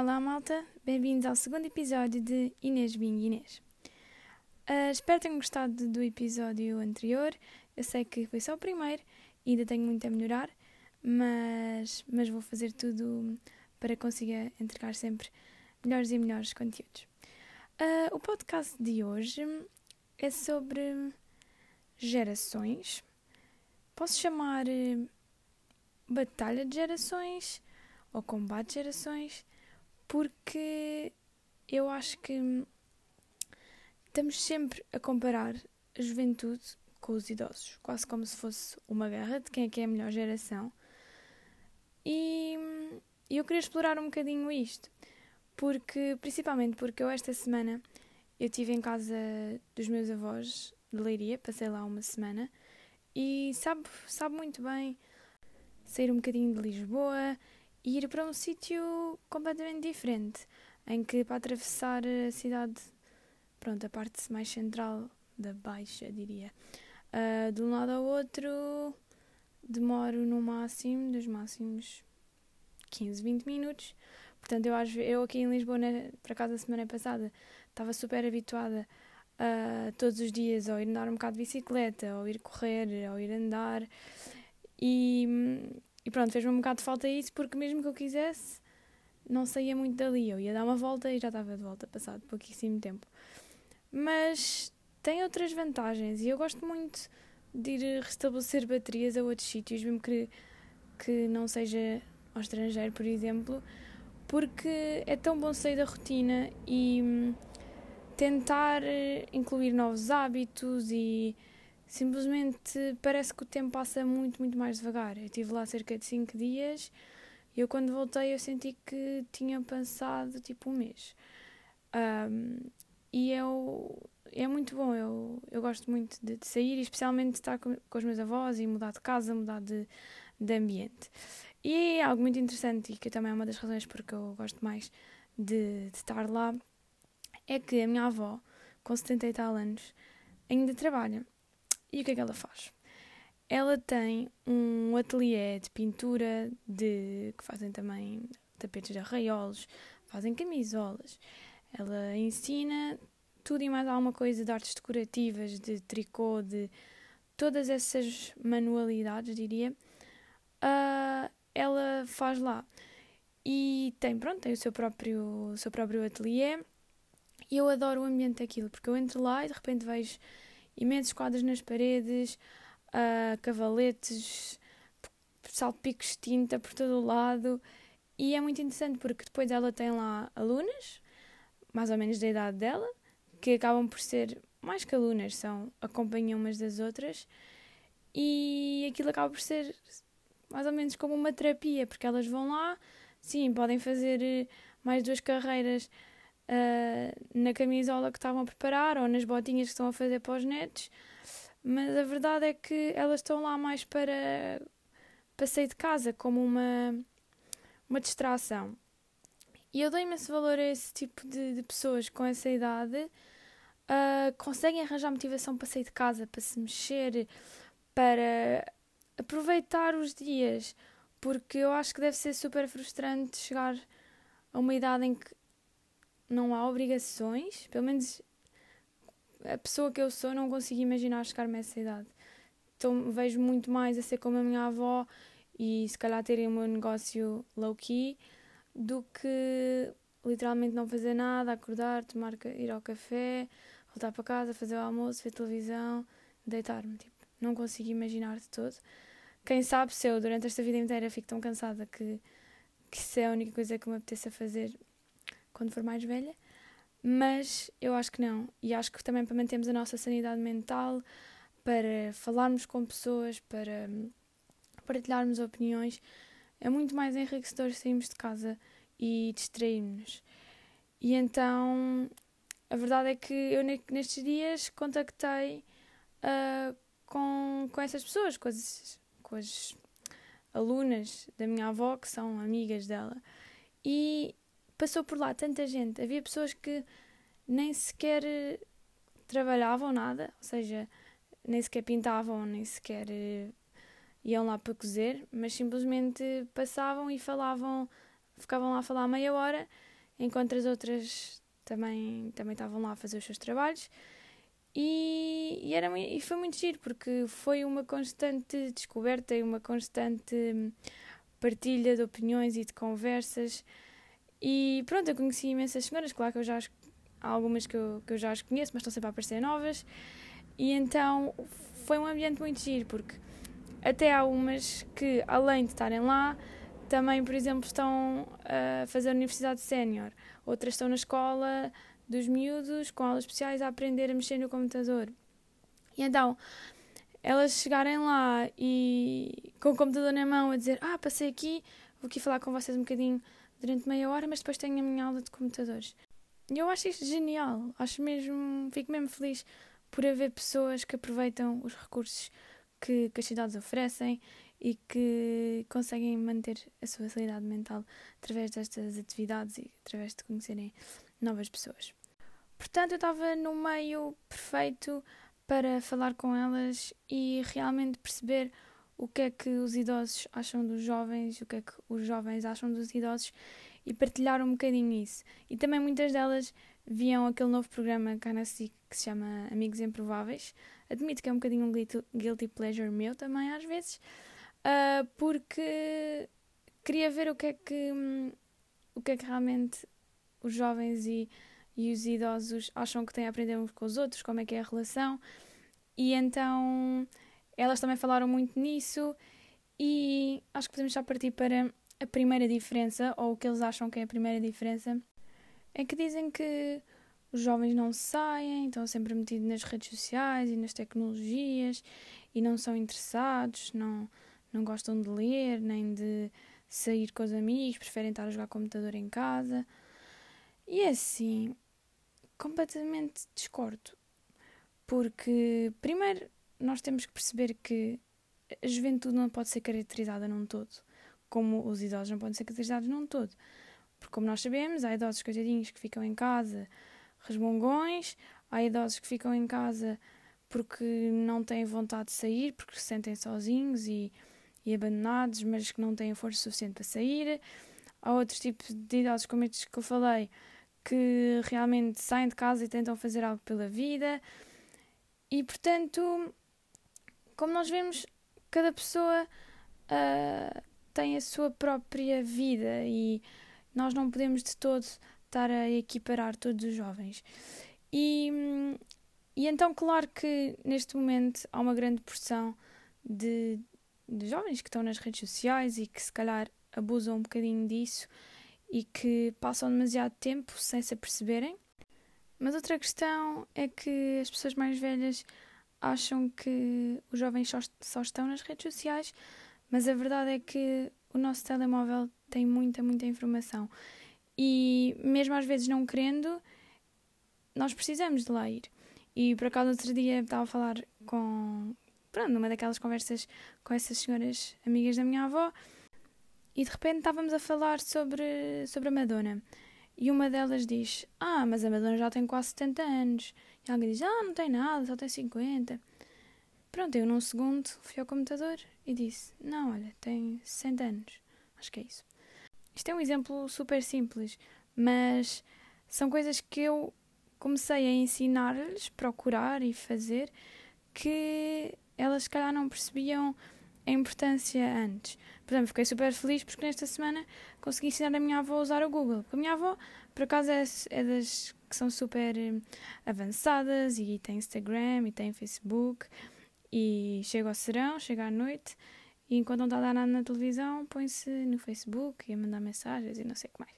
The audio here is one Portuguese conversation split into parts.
Olá, malta. Bem-vindos ao segundo episódio de Inês Bing Inês. Uh, espero tenham gostado do episódio anterior. Eu sei que foi só o primeiro e ainda tenho muito a melhorar, mas, mas vou fazer tudo para conseguir entregar sempre melhores e melhores conteúdos. Uh, o podcast de hoje é sobre gerações. Posso chamar uh, batalha de gerações ou combate de gerações, porque eu acho que estamos sempre a comparar a juventude com os idosos, quase como se fosse uma guerra de quem é que é a melhor geração. E eu queria explorar um bocadinho isto, porque principalmente porque eu esta semana eu estive em casa dos meus avós de Leiria, passei lá uma semana e sabe, sabe muito bem sair um bocadinho de Lisboa e ir para um sítio completamente diferente, em que para atravessar a cidade, pronto, a parte mais central da Baixa, diria, uh, de um lado ao outro demoro no máximo, dos máximos 15, 20 minutos. Portanto, eu, eu aqui em Lisboa, na, por acaso, a semana passada, estava super habituada a todos os dias ou ir andar um bocado de bicicleta, ou ir correr, ou ir andar. E, e pronto, fez-me um bocado de falta isso, porque mesmo que eu quisesse, não saía muito dali. Eu ia dar uma volta e já estava de volta, passado pouquíssimo tempo. Mas tem outras vantagens e eu gosto muito de ir restabelecer baterias a outros sítios, mesmo que, que não seja ao estrangeiro, por exemplo, porque é tão bom sair da rotina e hum, tentar eh, incluir novos hábitos e simplesmente parece que o tempo passa muito, muito mais devagar. Eu estive lá cerca de 5 dias e eu quando voltei eu senti que tinha passado tipo um mês. Um, e eu, é muito bom, eu, eu gosto muito de, de sair, especialmente de estar com, com, os meus avós e mudar de casa, mudar de, de ambiente. E é algo muito interessante e que também é uma das razões porque eu gosto mais de, de estar lá, é que a minha avó, com 70 e tal anos, ainda trabalha. E o que é que ela faz? Ela tem um ateliê de pintura, de que fazem também tapetes de arraiolos, fazem camisolas. Ela ensina tudo e mais alguma coisa de artes decorativas, de tricô, de todas essas manualidades, diria. Uh, ela faz lá. E tem, pronto, tem o seu próprio, o seu próprio ateliê. E eu adoro o ambiente daquilo, porque eu entro lá e de repente vejo imensos quadros nas paredes, uh, cavaletes, salpicos de tinta por todo o lado. E é muito interessante porque depois ela tem lá alunas, mais ou menos da idade dela, que acabam por ser mais que alunas, são, acompanham umas das outras. E aquilo acaba por ser mais ou menos como uma terapia, porque elas vão lá, sim, podem fazer eh, mais duas carreiras uh, na camisola que estavam a preparar ou nas botinhas que estão a fazer para os netos, mas a verdade é que elas estão lá mais para, sair de casa, como uma, uma distração. E eu dou imenso valor a esse tipo de, de pessoas com essa idade, uh, conseguem arranjar motivação para sair de casa, para se mexer, para aproveitar os dias, porque eu acho que deve ser super frustrante chegar a uma idade em que não há obrigações, pelo menos a pessoa que eu sou não consigo imaginar chegar-me a essa idade. Então vejo muito mais a ser como a minha avó e se calhar terem o meu negócio low-key do que literalmente não fazer nada, acordar, tomar, ir ao café, voltar para casa, fazer o almoço, ver televisão, deitar-me. Tipo, não consigo imaginar de todo. Quem sabe se eu durante esta vida inteira fico tão cansada que, que isso é a única coisa que me apeteça fazer quando for mais velha, mas eu acho que não. E acho que também para mantermos a nossa sanidade mental, para falarmos com pessoas, para partilharmos opiniões, é muito mais enriquecedor sairmos de casa e distrairmos. E então, a verdade é que eu nestes dias contactei uh, com, com essas pessoas, com as, com as alunas da minha avó, que são amigas dela, e passou por lá tanta gente. Havia pessoas que nem sequer eh, trabalhavam nada, ou seja, nem sequer pintavam, nem sequer eh, iam lá para cozer, mas simplesmente passavam e falavam, ficavam lá a falar meia hora enquanto as outras também, também estavam lá a fazer os seus trabalhos. E, e, era, e foi muito giro, porque foi uma constante descoberta e uma constante hum, partilha de opiniões e de conversas. E pronto, eu conheci imensas senhoras, claro que eu já as, há algumas que eu, que eu já as conheço, mas estão sempre a aparecer novas. E então foi um ambiente muito giro, porque até há umas que, além de estarem lá, também, por exemplo, estão a fazer a universidade sénior. Outras estão na escola dos miúdos, com aulas especiais, a aprender a mexer no computador. E então, elas chegarem lá e com o computador na mão a dizer: Ah, passei aqui, vou aqui falar com vocês um bocadinho durante meia hora, mas depois tenho a minha aula de computadores. E eu acho isto genial, acho mesmo, fico mesmo feliz por haver pessoas que aproveitam os recursos que, que as cidades oferecem e que conseguem manter a sua saúde mental através destas atividades e através de conhecerem novas pessoas. Portanto, eu estava no meio perfeito para falar com elas e realmente perceber o que é que os idosos acham dos jovens, o que é que os jovens acham dos idosos e partilhar um bocadinho isso. E também muitas delas viam aquele novo programa cá na que se chama Amigos Improváveis. Admito que é um bocadinho um guilty pleasure meu também às vezes, uh, porque queria ver o que é que o que é que realmente os jovens e, e os idosos acham que têm a aprender uns com os outros, como é que é a relação. E então elas também falaram muito nisso e acho que podemos já partir para a primeira diferença, ou o que eles acham que é a primeira diferença, é que dizem que os jovens não saem, estão sempre metidos nas redes sociais e nas tecnologias e não são interessados, não, não gostam de ler nem de sair com os amigos, preferem estar a jogar computador em casa. E é assim, completamente discordo. Porque, primeiro, nós temos que perceber que a juventude não pode ser caracterizada num todo, como os idosos não podem ser caracterizados num todo. Porque, como nós sabemos, há idosos coitadinhos que ficam em casa resmungões, há idosos que ficam em casa porque não têm vontade de sair, porque se sentem sozinhos e, e abandonados, mas que não têm força suficiente para sair. Há outros tipos de idosos, como estes que eu falei, que realmente saem de casa e tentam fazer algo pela vida. E portanto, como nós vemos, cada pessoa uh, tem a sua própria vida e nós não podemos de todo estar a equiparar todos os jovens. E, e então, claro que neste momento há uma grande porção de, de jovens que estão nas redes sociais e que se calhar abusam um bocadinho disso e que passam demasiado tempo sem se aperceberem. Mas outra questão é que as pessoas mais velhas acham que os jovens só, só estão nas redes sociais, mas a verdade é que o nosso telemóvel tem muita, muita informação e mesmo às vezes não querendo, nós precisamos de lá ir. E por acaso, outro dia estava a falar com. Pronto, numa daquelas conversas com essas senhoras amigas da minha avó, e de repente estávamos a falar sobre, sobre a Madonna. E uma delas diz: Ah, mas a Madonna já tem quase 70 anos. Alguém diz: Ah, não tem nada, só tem 50. Pronto, eu num segundo fui ao computador e disse: Não, olha, tem 60 anos. Acho que é isso. Isto é um exemplo super simples, mas são coisas que eu comecei a ensinar-lhes, procurar e fazer, que elas se calhar não percebiam a importância antes. Por exemplo, fiquei super feliz porque nesta semana consegui ensinar a minha avó a usar o Google. Porque a minha avó, por acaso, é, é das que são super eh, avançadas e tem Instagram e tem Facebook e chega ao serão, chega à noite e enquanto não está a dar nada na televisão, põe-se no Facebook e a mandar mensagens e não sei o que mais.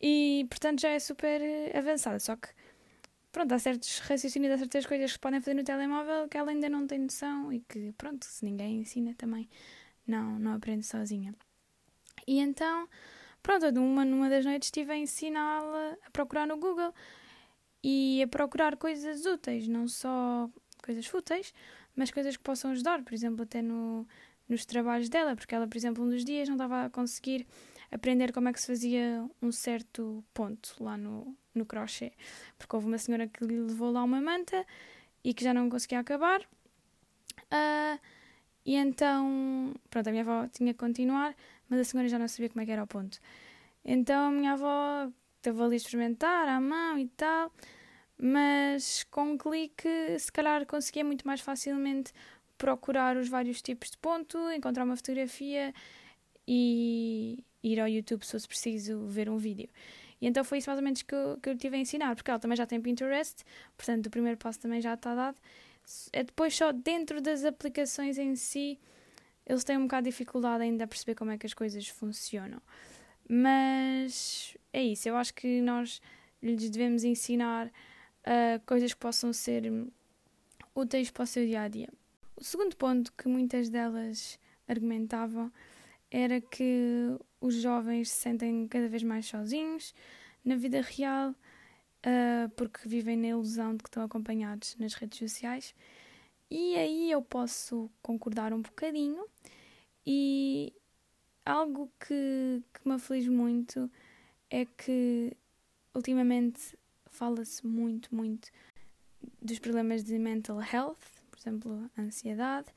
E, portanto, já é super eh, avançada. Só que, pronto, há certos raciocínios, há certas coisas que se podem fazer no telemóvel que ela ainda não tem noção e que, pronto, se ninguém ensina também, não, não aprende sozinha. E então, pronto, numa, numa das noites estive a ensiná-la a procurar no Google e a procurar coisas úteis, não só coisas fúteis, mas coisas que possam ajudar, por exemplo, até no, nos trabalhos dela, porque ela, por exemplo, um dos dias não estava a conseguir aprender como é que se fazia um certo ponto lá no, no crochê, porque houve uma senhora que lhe levou lá uma manta e que já não conseguia acabar. Uh, e então, pronto, a minha avó tinha que continuar, mas a senhora já não sabia como é era o ponto. Então a minha avó esteve ali a experimentar à mão e tal, mas com um clique, se calhar, conseguia muito mais facilmente procurar os vários tipos de ponto, encontrar uma fotografia e ir ao YouTube se fosse preciso ver um vídeo. E então foi isso mais ou menos que eu, que eu tive a ensinar, porque ela também já tem Pinterest, portanto o primeiro passo também já está dado. É depois só dentro das aplicações em si, eles têm um bocado de dificuldade ainda a perceber como é que as coisas funcionam. Mas é isso, eu acho que nós lhes devemos ensinar uh, coisas que possam ser úteis para o seu dia a dia. O segundo ponto que muitas delas argumentavam era que os jovens se sentem cada vez mais sozinhos na vida real uh, porque vivem na ilusão de que estão acompanhados nas redes sociais. E aí eu posso concordar um bocadinho e algo que, que me aflige muito é que ultimamente fala-se muito, muito dos problemas de mental health, por exemplo, ansiedade.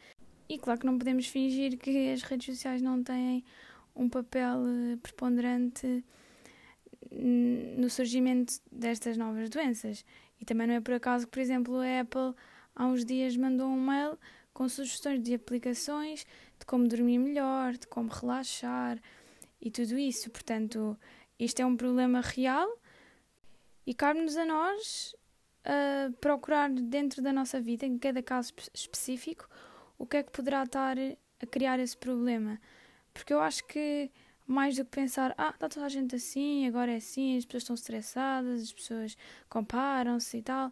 E claro que não podemos fingir que as redes sociais não têm um papel eh, preponderante no surgimento destas novas doenças. E também não é por acaso que, por exemplo, a Apple há uns dias mandou um mail com sugestões de aplicações de como dormir melhor, de como relaxar e tudo isso. Portanto, isto é um problema real e cabe-nos a nós uh, procurar dentro da nossa vida, em cada caso específico, o que é que poderá estar a criar esse problema. Porque eu acho que mais do que pensar, ah, está toda a gente assim, agora é assim, as pessoas estão estressadas, as pessoas comparam-se e tal.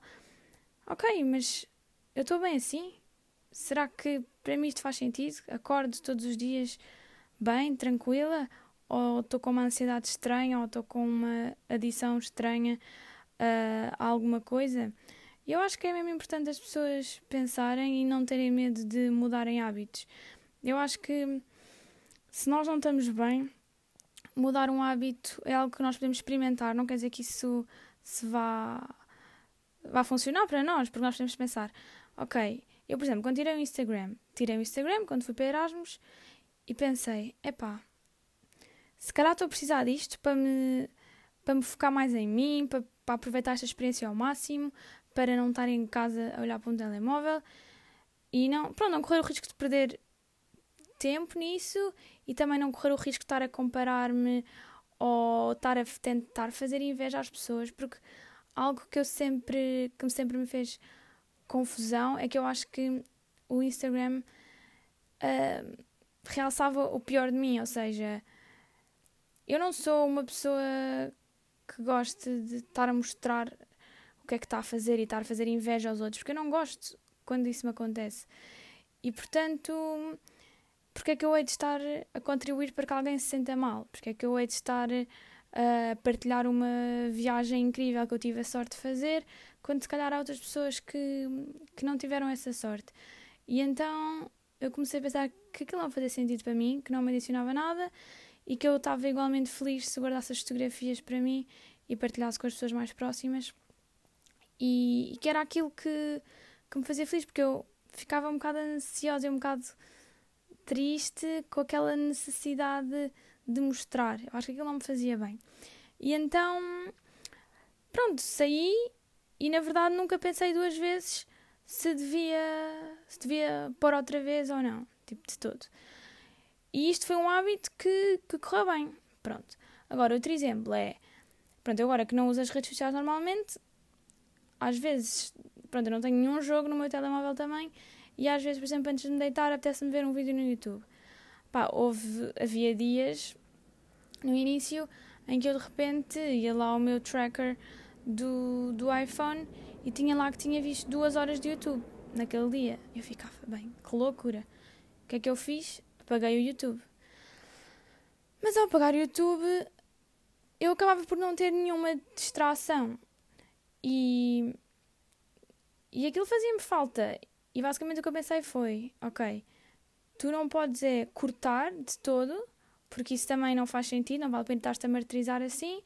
Ok, mas eu estou bem assim? Será que para mim isto faz sentido? Acordo todos os dias bem, tranquila? Ou estou com uma ansiedade estranha, ou estou com uma adição estranha uh, a alguma coisa? Eu acho que é mesmo importante as pessoas pensarem e não terem medo de mudarem hábitos. Eu acho que se nós não estamos bem, mudar um hábito é algo que nós podemos experimentar, não quer dizer que isso se vá, vá funcionar para nós, porque nós podemos pensar, ok, eu por exemplo, quando tirei o Instagram, tirei o Instagram quando fui para Erasmus e pensei, epá, se calhar estou a precisar disto para me, para me focar mais em mim, para, para aproveitar esta experiência ao máximo, para não estar em casa a olhar para um telemóvel e não, pronto, não correr o risco de perder tempo nisso e também não correr o risco de estar a comparar-me ou estar a tentar fazer inveja às pessoas, porque algo que eu sempre que sempre me fez confusão é que eu acho que o Instagram uh, realçava o pior de mim, ou seja, eu não sou uma pessoa que goste de estar a mostrar o que é que está a fazer e estar a fazer inveja aos outros, porque eu não gosto quando isso me acontece. E portanto, porque é que eu hei de estar a contribuir para que alguém se sinta mal? Porque é que eu hei de estar a partilhar uma viagem incrível que eu tive a sorte de fazer, quando se calhar há outras pessoas que, que não tiveram essa sorte? E então eu comecei a pensar que aquilo não fazia sentido para mim, que não me adicionava nada e que eu estava igualmente feliz se guardasse as fotografias para mim e partilhasse com as pessoas mais próximas e, e que era aquilo que, que me fazia feliz, porque eu ficava um bocado ansiosa e um bocado triste com aquela necessidade de mostrar. Eu acho que aquilo não me fazia bem. E então, pronto, saí e na verdade nunca pensei duas vezes se devia, se devia pôr outra vez ou não, tipo de todo. E isto foi um hábito que, que correu bem. Pronto. Agora, outro exemplo é, pronto, agora que não uso as redes sociais normalmente, às vezes, pronto, eu não tenho nenhum jogo no meu telemóvel também, e às vezes, por exemplo, antes de me deitar, apetece-me ver um vídeo no YouTube. Pá, houve, havia dias no início em que eu de repente ia lá ao meu tracker do, do iPhone e tinha lá que tinha visto duas horas de YouTube naquele dia. Eu ficava, bem, que loucura. O que é que eu fiz? Apaguei o YouTube. Mas ao apagar o YouTube, eu acabava por não ter nenhuma distração. E, e aquilo fazia-me falta. E basicamente o que eu pensei foi: ok, tu não podes é cortar de todo, porque isso também não faz sentido, não vale a pena estar-te a martirizar assim,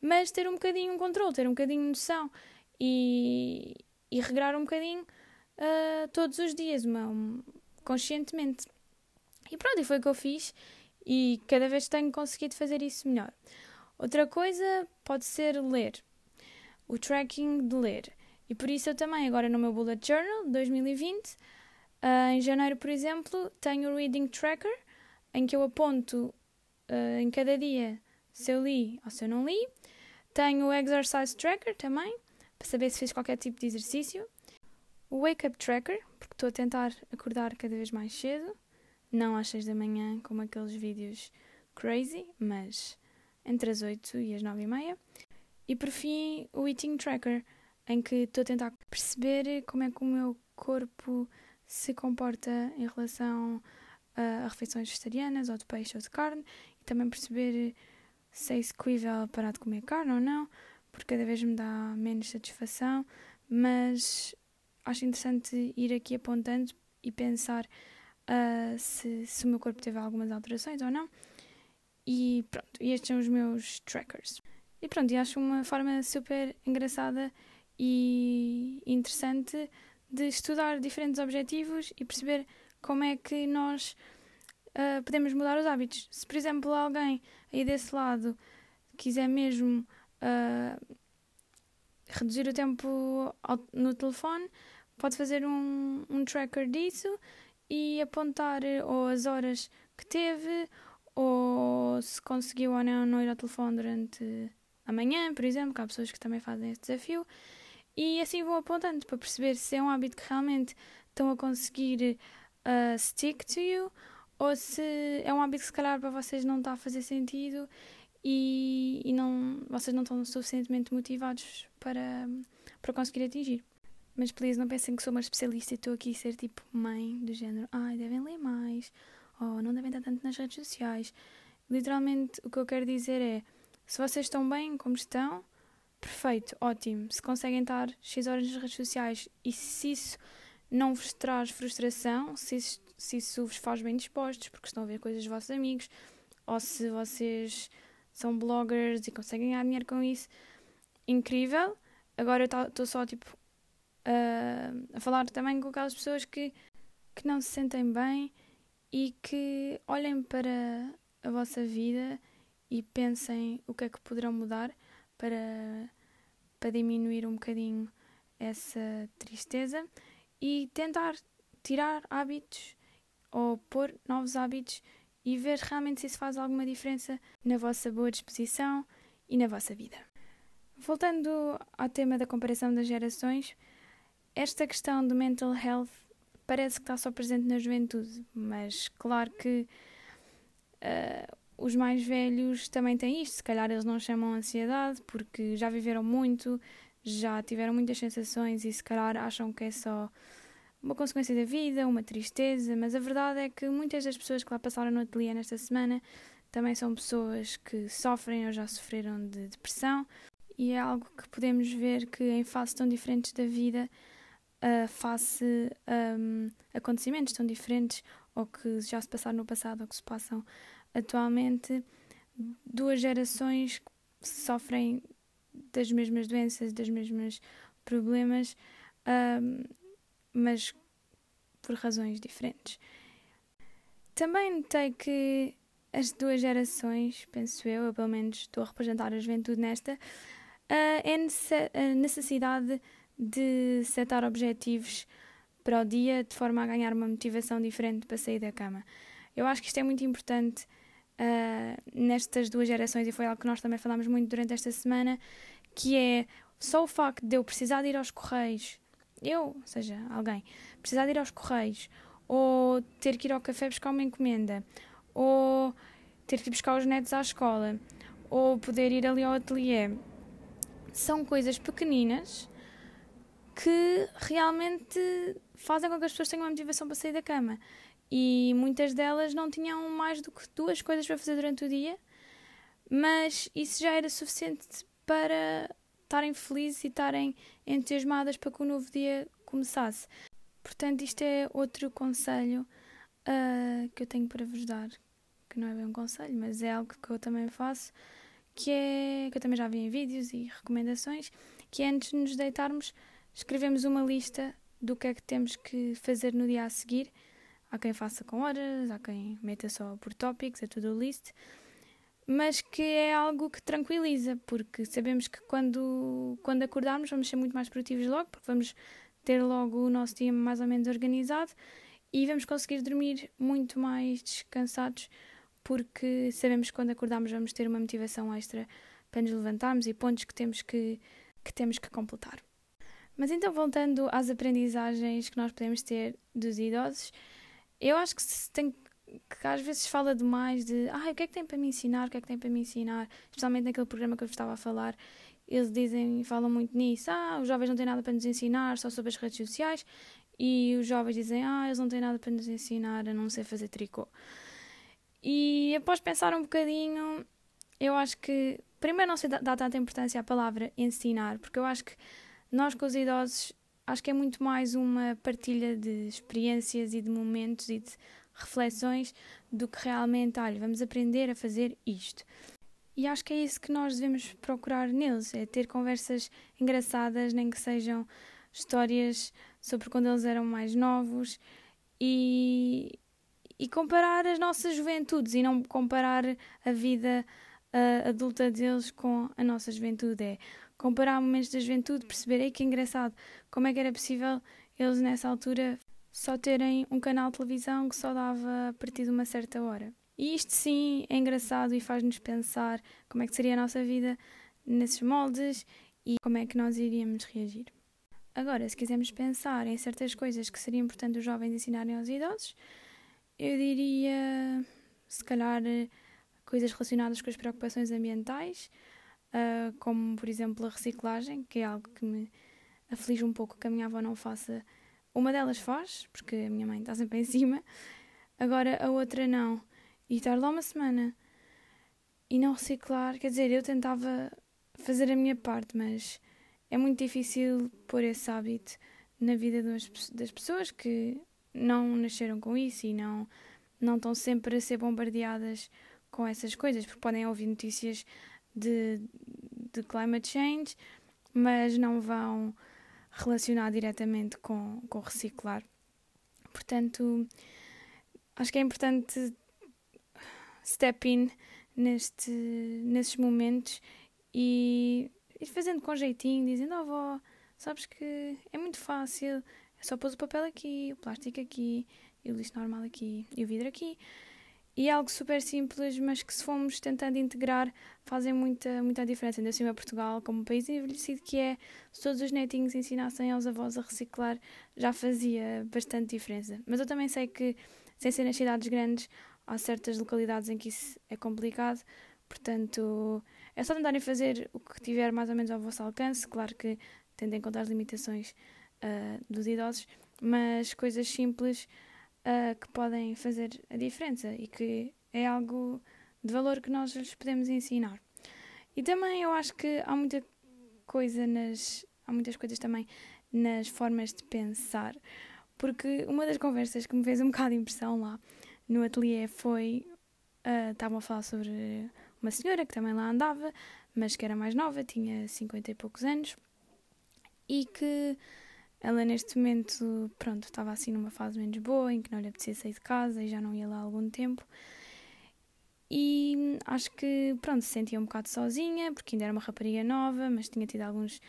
mas ter um bocadinho um controle, ter um bocadinho de noção e, e regrar um bocadinho uh, todos os dias, uma, um, conscientemente. E pronto, e foi o que eu fiz e cada vez tenho conseguido fazer isso melhor. Outra coisa pode ser ler, o tracking de ler. E por isso eu também, agora no meu Bullet Journal 2020, uh, em janeiro, por exemplo, tenho o Reading Tracker, em que eu aponto uh, em cada dia se eu li ou se eu não li. Tenho o Exercise Tracker também, para saber se fiz qualquer tipo de exercício. O Wake Up Tracker, porque estou a tentar acordar cada vez mais cedo. Não às 6 da manhã, como aqueles vídeos crazy, mas entre as 8 e as 9 e meia. E por fim, o Eating Tracker, em que estou a tentar perceber como é que o meu corpo se comporta em relação a refeições vegetarianas, ou de peixe ou de carne, e também perceber se é execuível parar de comer carne ou não, porque cada vez me dá menos satisfação, mas acho interessante ir aqui apontando e pensar uh, se, se o meu corpo teve algumas alterações ou não. E pronto, e estes são os meus trackers. E pronto, e acho uma forma super engraçada e interessante de estudar diferentes objetivos e perceber como é que nós uh, podemos mudar os hábitos. Se, por exemplo, alguém aí desse lado quiser mesmo uh, reduzir o tempo ao, no telefone, pode fazer um, um tracker disso e apontar ou as horas que teve ou se conseguiu ou não não ir ao telefone durante a manhã, por exemplo, que há pessoas que também fazem esse desafio. E assim vão apontando para perceber se é um hábito que realmente estão a conseguir uh, stick to you ou se é um hábito que se calhar para vocês não está a fazer sentido e, e não, vocês não estão suficientemente motivados para, para conseguir atingir. Mas please não pensem que sou uma especialista e estou aqui a ser tipo mãe do género, ai, devem ler mais, ou não devem estar tanto nas redes sociais. Literalmente o que eu quero dizer é, se vocês estão bem como estão, perfeito, ótimo. Se conseguem estar X horas nas redes sociais e se isso não vos traz frustração, se isso, se isso vos faz bem dispostos, porque estão a ver coisas dos vossos amigos, ou se vocês são bloggers e conseguem ganhar dinheiro com isso, incrível. Agora eu estou só tipo uh, a falar também com aquelas pessoas que, que não se sentem bem e que olhem para a vossa vida e pensem o que é que poderão mudar para, para diminuir um bocadinho essa tristeza e tentar tirar hábitos ou pôr novos hábitos e ver realmente se isso faz alguma diferença na vossa boa disposição e na vossa vida. Voltando ao tema da comparação das gerações, esta questão do mental health parece que está só presente na juventude, mas claro que uh, os mais velhos também têm isto. Se calhar eles não chamam ansiedade porque já viveram muito, já tiveram muitas sensações e se calhar acham que é só uma consequência da vida, uma tristeza, mas a verdade é que muitas das pessoas que lá passaram no ateliê nesta semana também são pessoas que sofrem ou já sofreram de depressão e é algo que podemos ver que em fases tão diferentes da vida, uh, face um, acontecimentos tão diferentes ou que já se passaram no passado ou que se passam atualmente duas gerações sofrem das mesmas doenças, das mesmas problemas, um, mas por razões diferentes. Também notei que as duas gerações, penso eu, eu pelo menos estou a representar a juventude nesta, uh, é a necessidade de setar objetivos para o dia de forma a ganhar uma motivação diferente para sair da cama. Eu acho que isto é muito importante uh, nestas duas gerações, e foi algo que nós também falámos muito durante esta semana, que é só o facto de eu precisar de ir aos correios, eu, ou seja, alguém, precisar de ir aos correios, ou ter que ir ao café buscar uma encomenda, ou ter que ir buscar os netos à escola, ou poder ir ali ao ateliê, são coisas pequeninas que realmente fazem com que as pessoas tenham uma motivação para sair da cama e muitas delas não tinham mais do que duas coisas para fazer durante o dia, mas isso já era suficiente para estarem felizes e estarem entusiasmadas para que o novo dia começasse. Portanto, isto é outro conselho uh, que eu tenho para vos dar, que não é bem um conselho, mas é algo que eu também faço, que é que eu também já vi em vídeos e recomendações, que é antes de nos deitarmos, escrevemos uma lista do que é que temos que fazer no dia a seguir Há quem faça com horas, há quem meta só por tópicos, é tudo list. mas que é algo que tranquiliza, porque sabemos que quando, quando acordarmos vamos ser muito mais produtivos logo, porque vamos ter logo o nosso dia mais ou menos organizado e vamos conseguir dormir muito mais descansados, porque sabemos que quando acordarmos vamos ter uma motivação extra para nos levantarmos e pontos que temos que, que, temos que completar. Mas então, voltando às aprendizagens que nós podemos ter dos idosos, eu acho que se tem que às vezes fala demais de ah, o que é que tem para me ensinar, o que é que tem para me ensinar, especialmente naquele programa que eu estava a falar, eles dizem, falam muito nisso, ah, os jovens não têm nada para nos ensinar, só sobre as redes sociais, e os jovens dizem, ah, eles não têm nada para nos ensinar, a não ser fazer tricô. E após pensar um bocadinho, eu acho que primeiro não se dá tanta importância à palavra ensinar, porque eu acho que nós com os idosos acho que é muito mais uma partilha de experiências e de momentos e de reflexões do que realmente, olha, vamos aprender a fazer isto. E acho que é isso que nós devemos procurar neles, é ter conversas engraçadas, nem que sejam histórias sobre quando eles eram mais novos e, e comparar as nossas juventudes e não comparar a vida uh, adulta deles com a nossa juventude. É comparar momentos da juventude, perceber, que engraçado, como é que era possível eles nessa altura só terem um canal de televisão que só dava a partir de uma certa hora. E isto sim é engraçado e faz-nos pensar como é que seria a nossa vida nesses moldes e como é que nós iríamos reagir. Agora, se quisermos pensar em certas coisas que seria importante os jovens ensinarem aos idosos, eu diria, se calhar, coisas relacionadas com as preocupações ambientais, uh, como, por exemplo, a reciclagem, que é algo que me aflige um pouco que a minha avó não faça uma delas faz, porque a minha mãe está sempre em cima, agora a outra não. E estar lá uma semana e não reciclar, quer dizer, eu tentava fazer a minha parte, mas é muito difícil pôr esse hábito na vida das, pessoas que não nasceram com isso e não, não estão sempre a ser bombardeadas com essas coisas, porque podem ouvir notícias de, de climate change, mas não vão relacionar diretamente com, com reciclar. Portanto, acho que é importante step in neste, nesses momentos e ir fazendo com jeitinho, dizendo, oh avó, sabes que é muito fácil, só pôr o papel aqui, o plástico aqui, e o lixo normal aqui, e o vidro aqui. E é algo super simples, mas que se formos tentando integrar, fazem muita, muita diferença. Ainda assim, Portugal, como um país envelhecido que é, se todos os netinhos ensinassem aos avós a reciclar, já fazia bastante diferença. Mas eu também sei que, sem ser nas cidades grandes, há certas localidades em que isso é complicado, portanto, é só tentarem fazer o que tiver mais ou menos ao vosso alcance. Claro que tendo em conta as limitações uh, dos idosos, mas coisas simples uh, que podem fazer a diferença e que é algo de valor que nós lhes podemos ensinar. E também eu acho que há muita coisa nas há muitas coisas também nas formas de pensar, porque uma das conversas que me fez um bocado de impressão lá no ateliê foi uh, estavam a falar sobre uma senhora que também lá andava, mas que era mais nova, tinha 50 e poucos anos, e que ela neste momento, pronto, estava assim numa fase menos boa, em que não lhe apetecia sair de casa e já não ia lá há algum tempo. E acho que, pronto, se sentia um bocado sozinha, porque ainda era uma rapariga nova, mas tinha tido alguns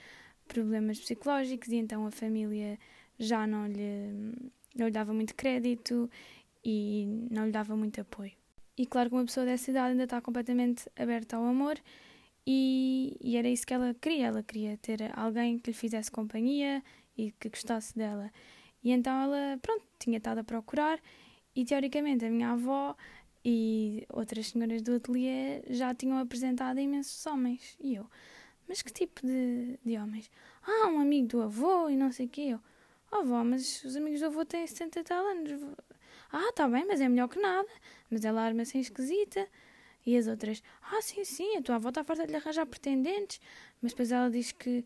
problemas psicológicos e então a família já não lhe, não lhe dava muito crédito e não lhe dava muito apoio. E claro que uma pessoa dessa idade ainda está completamente aberta ao amor e, e era isso que ela queria. Ela queria ter alguém que lhe fizesse companhia e que gostasse dela. E então ela, pronto, tinha estado a procurar e teoricamente a minha avó e outras senhoras do ateliê já tinham apresentado imensos homens. E eu, mas que tipo de, de homens? Ah, um amigo do avô e não sei o quê. Eu, oh, avó, mas os amigos do avô têm 70 e tal anos. Ah, tá bem, mas é melhor que nada. Mas ela arma assim esquisita. E as outras, ah, sim, sim, a tua avó está farta de lhe arranjar pretendentes. Mas depois ela diz que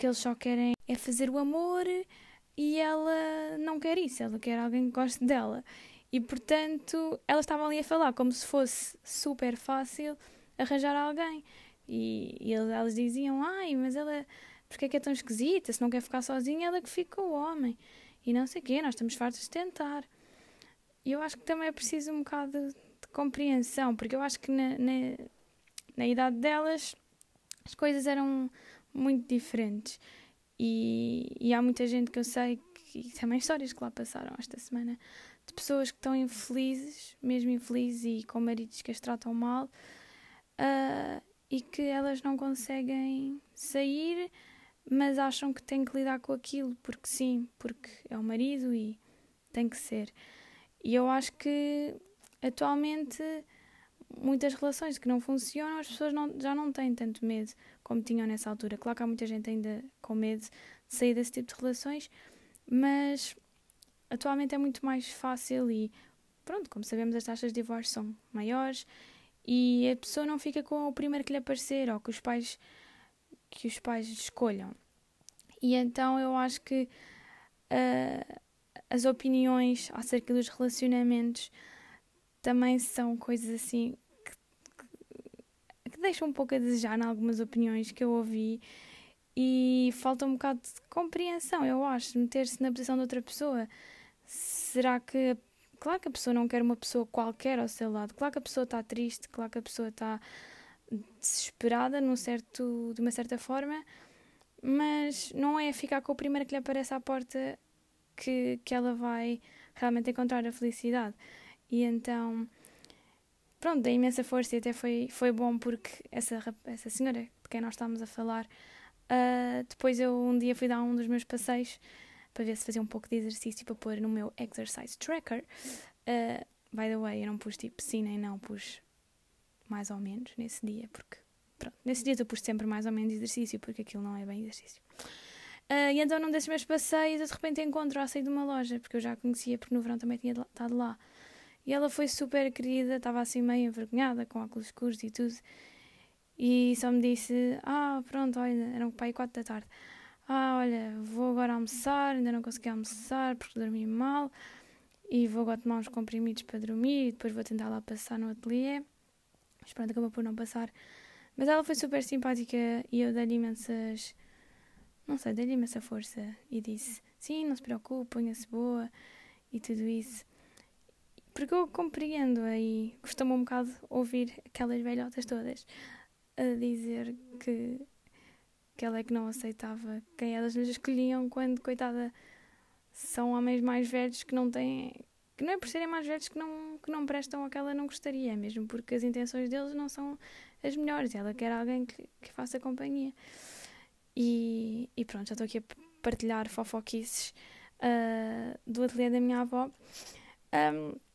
que eles só querem é fazer o amor e ela não quer isso, ela quer alguém que goste dela. E portanto, elas estavam ali a falar como se fosse super fácil arranjar alguém. E, e elas diziam: Ai, mas ela, porque é que é tão esquisita? Se não quer ficar sozinha, ela que fica o homem. E não sei o quê, nós estamos fartos de tentar. E eu acho que também é preciso um bocado de, de compreensão, porque eu acho que na, na, na idade delas as coisas eram muito diferentes. E, e há muita gente que eu sei que também histórias que lá passaram esta semana de pessoas que estão infelizes, mesmo infelizes e com maridos que as tratam mal uh, e que elas não conseguem sair, mas acham que têm que lidar com aquilo porque sim, porque é o marido e tem que ser. E eu acho que atualmente muitas relações que não funcionam, as pessoas não, já não têm tanto medo como tinham nessa altura. Claro que há muita gente ainda com medo de sair desse tipo de relações, mas atualmente é muito mais fácil e pronto, como sabemos as taxas de divórcio são maiores e a pessoa não fica com o primeiro que lhe aparecer ou que os pais que os pais escolham. E então eu acho que uh, as opiniões acerca dos relacionamentos também são coisas assim deixam um pouco a desejar em algumas opiniões que eu ouvi e falta um bocado de compreensão, eu acho, meter-se na posição de outra pessoa. Será que. Claro que a pessoa não quer uma pessoa qualquer ao seu lado, claro que a pessoa está triste, claro que a pessoa está desesperada num certo, de uma certa forma, mas não é ficar com o primeiro que lhe aparece à porta que, que ela vai realmente encontrar a felicidade. E então, pronto, dei imensa força e até foi, foi bom porque essa, essa senhora de quem nós estávamos a falar, uh, depois eu um dia fui dar um dos meus passeios para ver se fazia um pouco de exercício para pôr no meu exercise tracker. Uh, by the way, eu não pus tipo piscina e não pus mais ou menos nesse dia, porque pronto, nesse dia eu pus sempre mais ou menos exercício, porque aquilo não é bem exercício. Uh, e então num desses meus passeios, eu de repente encontro a sair de uma loja, porque eu já a conhecia, porque no verão também tinha estado lá. E ela foi super querida, estava assim meio envergonhada, com óculos escuros e tudo. E só me disse: Ah, pronto, olha, eram para aí quatro da tarde. Ah, olha, vou agora almoçar, ainda não consegui almoçar porque dormi mal. E vou agora tomar uns comprimidos para dormir e depois vou tentar lá passar no ateliê. Mas pronto, acabou por não passar. Mas ela foi super simpática e eu dei-lhe imensas. Não sei, dei-lhe imensa força e disse: Sim, não se preocupe, ponha-se boa e tudo isso. Porque eu compreendo aí, costumo um bocado ouvir aquelas velhotas todas a dizer que que ela é que não aceitava quem elas lhes escolhiam quando, coitada, são homens mais velhos que não têm. que não é por serem mais velhos que não, que não prestam o que ela não gostaria, mesmo porque as intenções deles não são as melhores. Ela quer alguém que, que faça companhia. E, e pronto, já estou aqui a partilhar fofoquices uh, do ateliê da minha avó. Um,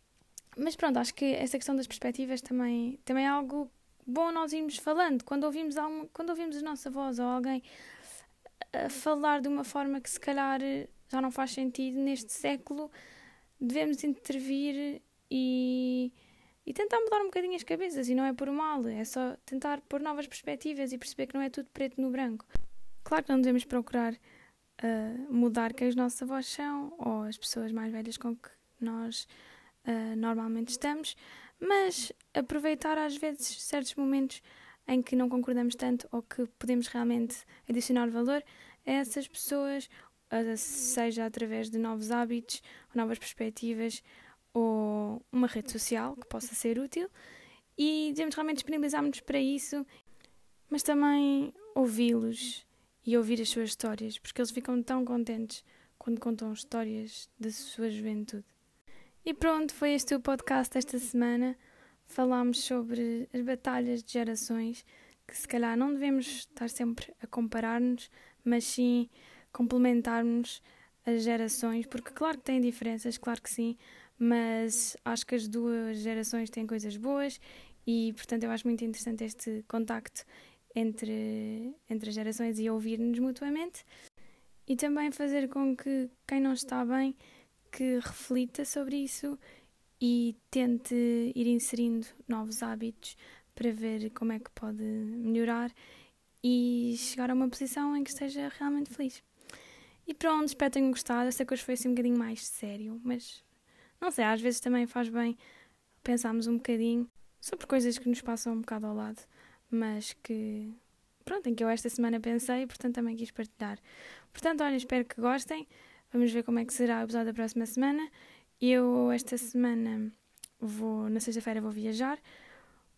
mas pronto, acho que essa questão das perspectivas também, também é algo bom nós irmos falando. Quando ouvimos, algum, quando ouvimos a nossa voz ou alguém a falar de uma forma que se calhar já não faz sentido neste século, devemos intervir e, e tentar mudar um bocadinho as cabeças. E não é por mal, é só tentar pôr novas perspectivas e perceber que não é tudo preto no branco. Claro que não devemos procurar uh, mudar quem os nossos avós são ou as pessoas mais velhas com que nós uh, normalmente estamos, mas aproveitar às vezes certos momentos em que não concordamos tanto ou que podemos realmente adicionar valor a essas pessoas, seja através de novos hábitos, novas perspectivas ou uma rede social que possa ser útil e devemos realmente disponibilizar-nos para isso, mas também ouvi-los e ouvir as suas histórias, porque eles ficam tão contentes quando contam histórias da sua juventude. E pronto, foi este o podcast desta semana. Falámos sobre as batalhas de gerações, que se calhar não devemos estar sempre a comparar-nos, mas sim complementarmos as gerações, porque claro que tem diferenças, claro que sim, mas acho que as duas gerações têm coisas boas e, portanto, eu acho muito interessante este contacto entre, entre as gerações e ouvir-nos mutuamente e também fazer com que quem não está bem que reflita sobre isso e tente ir inserindo novos hábitos para ver como é que pode melhorar e chegar a uma posição em que esteja realmente feliz. E pronto, espero que tenham gostado. Esta coisa foi assim um bocadinho mais sério, mas não sei, às vezes também faz bem pensarmos um bocadinho sobre coisas que nos passam um bocado ao lado, mas que, pronto, em que eu esta semana pensei portanto também quis partilhar. Portanto, olha, espero que gostem. Vamos ver como é que será o episódio da próxima semana. Eu, esta semana, vou, na sexta-feira, vou viajar.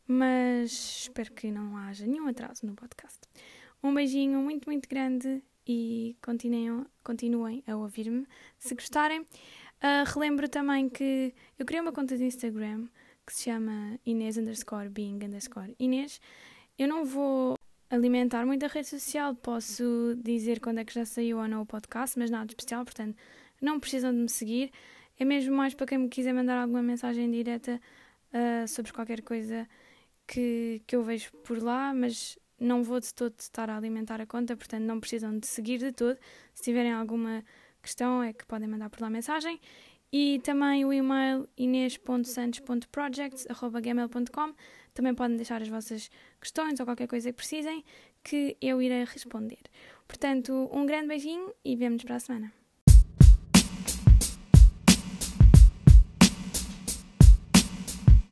mas espero que não haja nenhum atraso no podcast. Um beijinho muito, muito grande e continuem, continuem a ouvir-me se gostarem. Uh, relembro também que eu criei uma conta de Instagram que se chama Inês underscore being underscore Inês. Eu não vou alimentar muito a rede social, posso dizer quando é que já saiu ou não o podcast, mas nada especial, portanto não precisam de me seguir. É mesmo mais para quem me quiser mandar alguma mensagem direta uh, sobre qualquer coisa que, que eu vejo por lá, mas não vou de todo estar a alimentar a conta, portanto não precisam de seguir de todo. Se tiverem alguma questão é que podem mandar por lá mensagem. E também o e-mail inês.santos.projects.gmail.com Também podem deixar as vossas questões ou qualquer coisa que precisem, que eu irei responder. Portanto, um grande beijinho e vemo-nos para a semana.